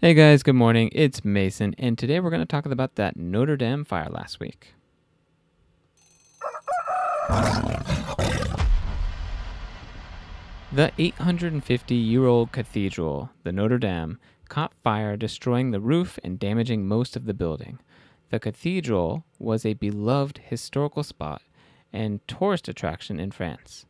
Hey guys, good morning. It's Mason, and today we're going to talk about that Notre Dame fire last week. The 850 year old cathedral, the Notre Dame, caught fire, destroying the roof and damaging most of the building. The cathedral was a beloved historical spot and tourist attraction in France.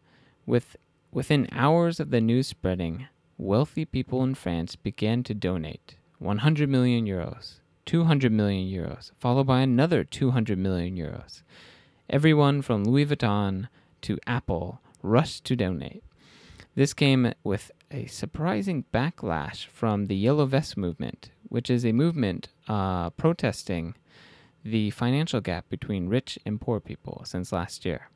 With, within hours of the news spreading, wealthy people in France began to donate 100 million euros, 200 million euros, followed by another 200 million euros. Everyone from Louis Vuitton to Apple rushed to donate. This came with a surprising backlash from the Yellow Vest movement, which is a movement uh, protesting the financial gap between rich and poor people since last year.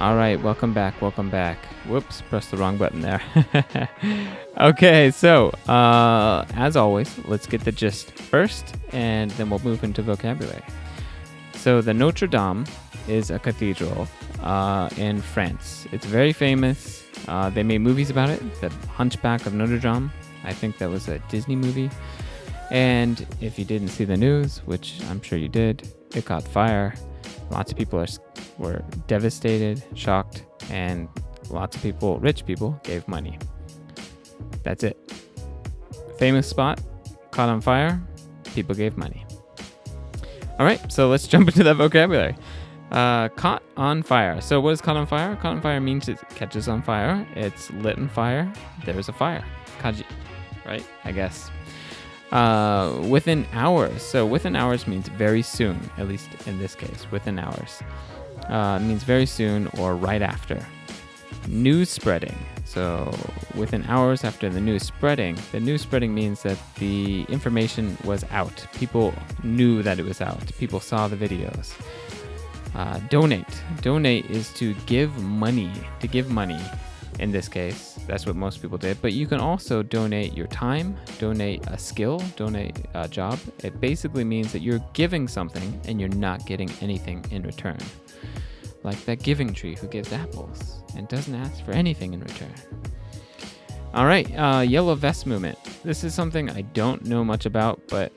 All right, welcome back, welcome back. Whoops, pressed the wrong button there. okay, so uh, as always, let's get the gist first, and then we'll move into vocabulary. So, the Notre Dame is a cathedral uh, in France. It's very famous. Uh, they made movies about it. The Hunchback of Notre Dame. I think that was a Disney movie. And if you didn't see the news, which I'm sure you did, it caught fire. Lots of people are, were devastated, shocked, and lots of people, rich people, gave money. That's it. Famous spot, caught on fire, people gave money. All right, so let's jump into that vocabulary. Uh, caught on fire. So, what is caught on fire? Caught on fire means it catches on fire. It's lit on fire. There's a fire. Kaji, right? I guess. Uh, within hours. So, within hours means very soon, at least in this case, within hours. Uh, means very soon or right after. News spreading. So, within hours after the news spreading, the news spreading means that the information was out. People knew that it was out. People saw the videos. Uh, donate. Donate is to give money. To give money. In this case, that's what most people did. But you can also donate your time, donate a skill, donate a job. It basically means that you're giving something and you're not getting anything in return. Like that giving tree who gives apples and doesn't ask for anything in return. All right, uh, Yellow Vest Movement. This is something I don't know much about, but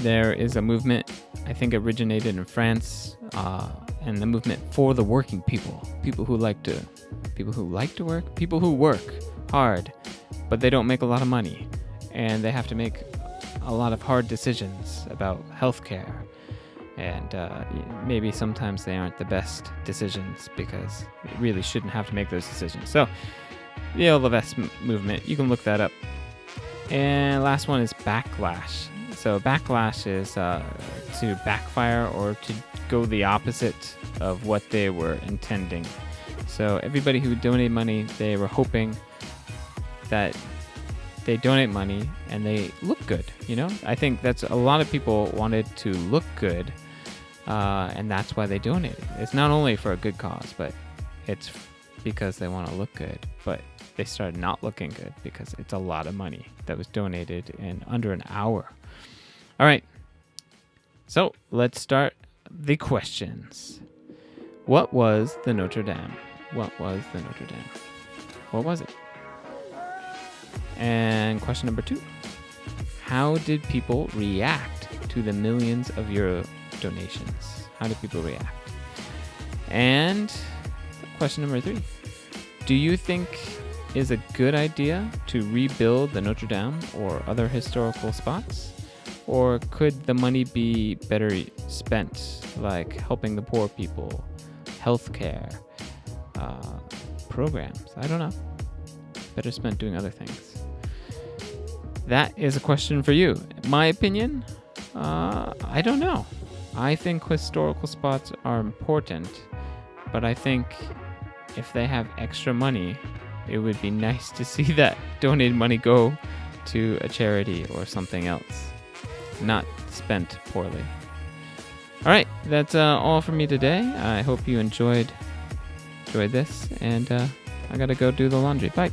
there is a movement, I think originated in France, uh, and the movement for the working people. People who like to, people who like to work, people who work hard, but they don't make a lot of money, and they have to make a lot of hard decisions about healthcare. And uh, maybe sometimes they aren't the best decisions because you really shouldn't have to make those decisions. So, the m- movement, you can look that up. And last one is backlash. So backlash is uh, to backfire or to go the opposite of what they were intending. So everybody who donated money, they were hoping that they donate money and they look good. You know, I think that's a lot of people wanted to look good, uh, and that's why they donated. It's not only for a good cause, but it's because they want to look good. But they started not looking good because it's a lot of money that was donated in under an hour. All right. So let's start the questions. What was the Notre Dame? What was the Notre Dame? What was it? And question number two How did people react to the millions of euro donations? How did people react? And question number three Do you think is a good idea to rebuild the Notre Dame or other historical spots? Or could the money be better spent, like helping the poor people, healthcare, uh, programs? I don't know. Better spent doing other things. That is a question for you. My opinion? Uh, I don't know. I think historical spots are important, but I think if they have extra money, it would be nice to see that donated money go to a charity or something else, not spent poorly. All right, that's uh, all for me today. I hope you enjoyed enjoyed this, and uh, I gotta go do the laundry. Bye.